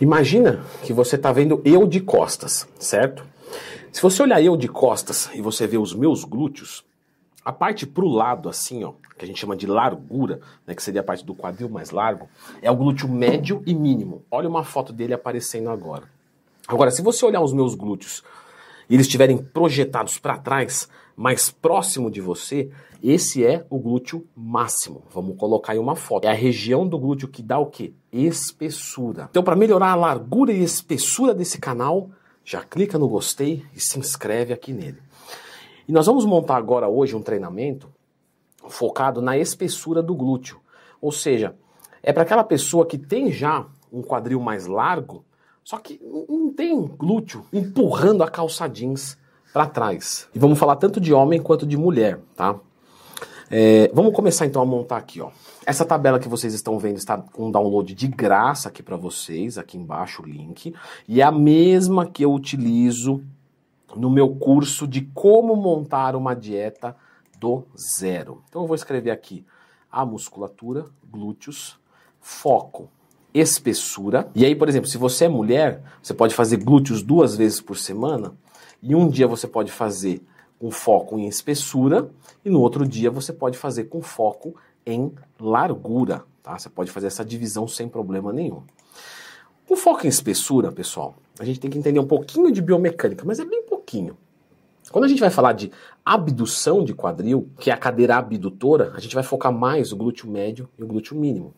Imagina que você está vendo eu de costas, certo? Se você olhar eu de costas e você ver os meus glúteos, a parte pro lado, assim, ó, que a gente chama de largura, né, que seria a parte do quadril mais largo, é o glúteo médio e mínimo. Olha uma foto dele aparecendo agora. Agora, se você olhar os meus glúteos e eles estiverem projetados para trás, mais próximo de você, esse é o glúteo máximo. Vamos colocar aí uma foto. É a região do glúteo que dá o quê? Espessura. Então, para melhorar a largura e espessura desse canal, já clica no gostei e se inscreve aqui nele. E nós vamos montar agora hoje um treinamento focado na espessura do glúteo. Ou seja, é para aquela pessoa que tem já um quadril mais largo, só que não tem glúteo empurrando a calça jeans para trás. E vamos falar tanto de homem quanto de mulher, tá? É, vamos começar então a montar aqui, ó. Essa tabela que vocês estão vendo está com download de graça aqui para vocês, aqui embaixo o link, e é a mesma que eu utilizo no meu curso de como montar uma dieta do zero. Então eu vou escrever aqui a musculatura, glúteos, foco, espessura. E aí, por exemplo, se você é mulher, você pode fazer glúteos duas vezes por semana, e um dia você pode fazer com foco em espessura, e no outro dia você pode fazer com foco em largura. Tá? Você pode fazer essa divisão sem problema nenhum. O foco em espessura, pessoal, a gente tem que entender um pouquinho de biomecânica, mas é bem pouquinho. Quando a gente vai falar de abdução de quadril, que é a cadeira abdutora, a gente vai focar mais o glúteo médio e o glúteo mínimo.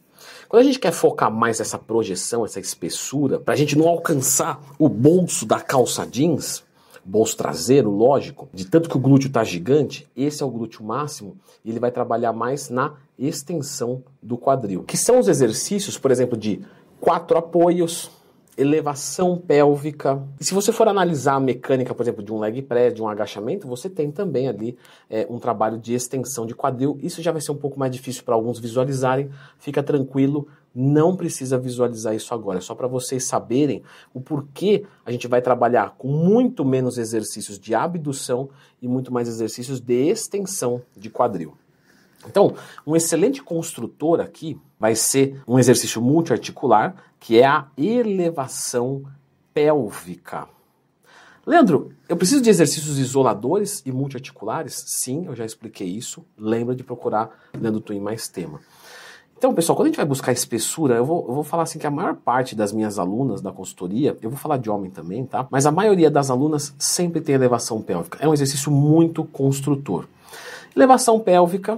Quando a gente quer focar mais essa projeção, essa espessura, para a gente não alcançar o bolso da calça jeans, bolso traseiro, lógico, de tanto que o glúteo está gigante, esse é o glúteo máximo e ele vai trabalhar mais na extensão do quadril. Que são os exercícios, por exemplo, de quatro apoios, elevação pélvica. E se você for analisar a mecânica, por exemplo, de um leg press, de um agachamento, você tem também ali é, um trabalho de extensão de quadril. Isso já vai ser um pouco mais difícil para alguns visualizarem. Fica tranquilo, não precisa visualizar isso agora. É só para vocês saberem o porquê a gente vai trabalhar com muito menos exercícios de abdução e muito mais exercícios de extensão de quadril. Então, um excelente construtor aqui vai ser um exercício multiarticular, que é a elevação pélvica. Leandro, eu preciso de exercícios isoladores e multiarticulares? Sim, eu já expliquei isso. Lembra de procurar Leandro Twin mais tema. Então, pessoal, quando a gente vai buscar espessura, eu vou, eu vou falar assim que a maior parte das minhas alunas da consultoria, eu vou falar de homem também, tá? Mas a maioria das alunas sempre tem elevação pélvica. É um exercício muito construtor. Elevação pélvica,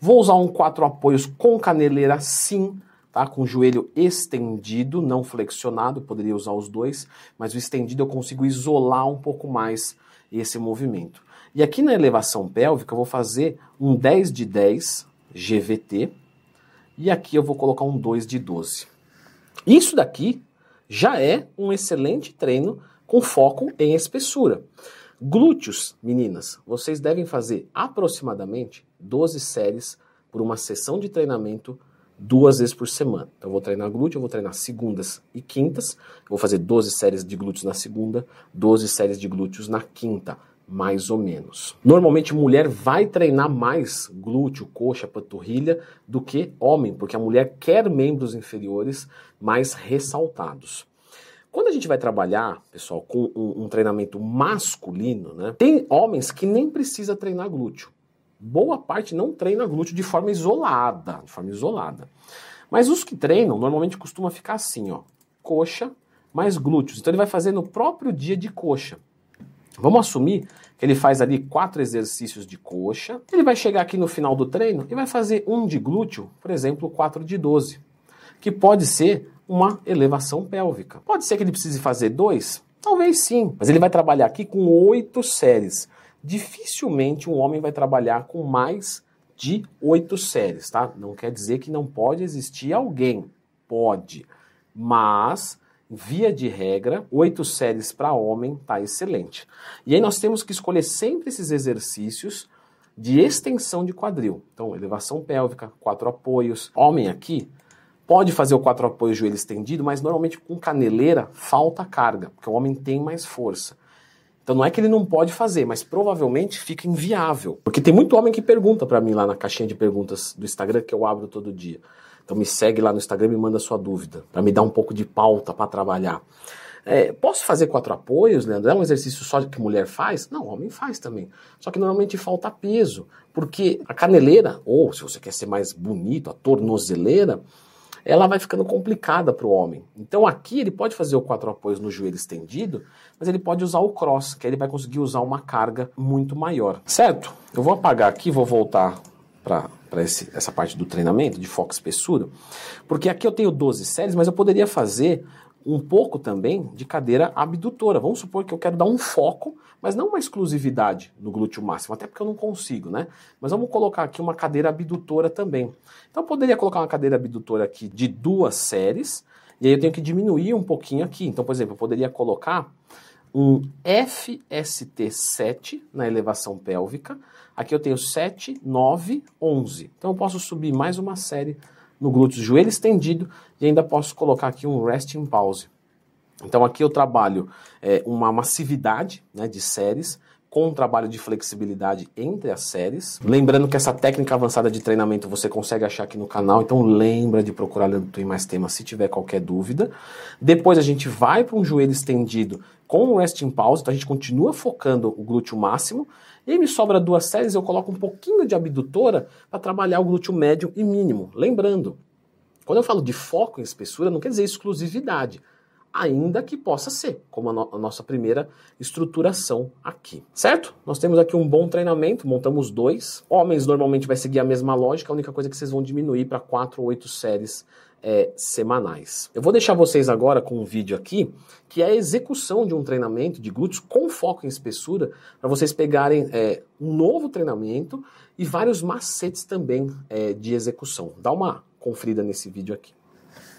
Vou usar um quatro apoios com caneleira sim, tá? Com o joelho estendido, não flexionado, poderia usar os dois, mas o estendido eu consigo isolar um pouco mais esse movimento. E aqui na elevação pélvica eu vou fazer um 10 de 10 GVT e aqui eu vou colocar um 2 de 12. Isso daqui já é um excelente treino com foco em espessura. Glúteos, meninas, vocês devem fazer aproximadamente 12 séries por uma sessão de treinamento duas vezes por semana. Então eu vou treinar glúteo, eu vou treinar segundas e quintas, eu vou fazer 12 séries de glúteos na segunda, 12 séries de glúteos na quinta, mais ou menos. Normalmente mulher vai treinar mais glúteo, coxa, panturrilha do que homem, porque a mulher quer membros inferiores mais ressaltados. Quando a gente vai trabalhar, pessoal, com um, um treinamento masculino, né, tem homens que nem precisa treinar glúteo. Boa parte não treina glúteo de forma isolada, de forma isolada. Mas os que treinam normalmente costuma ficar assim, ó, coxa mais glúteos. Então ele vai fazer no próprio dia de coxa. Vamos assumir que ele faz ali quatro exercícios de coxa. Ele vai chegar aqui no final do treino e vai fazer um de glúteo, por exemplo, 4 de 12, que pode ser uma elevação pélvica. Pode ser que ele precise fazer dois? Talvez sim, mas ele vai trabalhar aqui com oito séries. Dificilmente um homem vai trabalhar com mais de oito séries, tá? Não quer dizer que não pode existir alguém. Pode. Mas, via de regra, oito séries para homem tá excelente. E aí nós temos que escolher sempre esses exercícios de extensão de quadril. Então, elevação pélvica, quatro apoios. Homem aqui, Pode fazer o quatro apoios joelho estendido, mas normalmente com caneleira falta carga, porque o homem tem mais força. Então não é que ele não pode fazer, mas provavelmente fica inviável. Porque tem muito homem que pergunta para mim lá na caixinha de perguntas do Instagram que eu abro todo dia. Então me segue lá no Instagram e manda sua dúvida, para me dar um pouco de pauta para trabalhar. É, posso fazer quatro apoios, Leandro? É um exercício só que mulher faz? Não, homem faz também. Só que normalmente falta peso, porque a caneleira, ou se você quer ser mais bonito, a tornozeleira, ela vai ficando complicada para o homem. Então aqui ele pode fazer o quatro apoios no joelho estendido, mas ele pode usar o cross, que aí ele vai conseguir usar uma carga muito maior. Certo? Eu vou apagar aqui, vou voltar para essa parte do treinamento de foco espessura, porque aqui eu tenho 12 séries, mas eu poderia fazer um pouco também de cadeira abdutora. Vamos supor que eu quero dar um foco, mas não uma exclusividade no glúteo máximo, até porque eu não consigo, né? Mas vamos colocar aqui uma cadeira abdutora também. Então eu poderia colocar uma cadeira abdutora aqui de duas séries, e aí eu tenho que diminuir um pouquinho aqui. Então, por exemplo, eu poderia colocar um FST7 na elevação pélvica. Aqui eu tenho 7, 9, 11. Então eu posso subir mais uma série no glúteo, joelho estendido, e ainda posso colocar aqui um resting pause. Então aqui eu trabalho é, uma massividade né, de séries com um trabalho de flexibilidade entre as séries. Lembrando que essa técnica avançada de treinamento você consegue achar aqui no canal, então lembra de procurar Leandro Twin mais temas se tiver qualquer dúvida. Depois a gente vai para um joelho estendido com o resting pause, então a gente continua focando o glúteo máximo. E aí me sobra duas séries, eu coloco um pouquinho de abdutora para trabalhar o glúteo médio e mínimo. Lembrando, quando eu falo de foco em espessura, não quer dizer exclusividade ainda que possa ser, como a, no a, nossa primeira estruturação aqui, certo? Nós temos aqui um bom treinamento, montamos dois. Homens normalmente vai seguir a mesma lógica, a única coisa é que vocês vão diminuir para quatro ou oito séries é, semanais. Eu vou deixar vocês agora com um vídeo aqui, que é a execução de um treinamento de glúteos com foco em espessura, para vocês pegarem é, um novo treinamento e vários macetes também é, de execução. Dá uma conferida nesse vídeo aqui.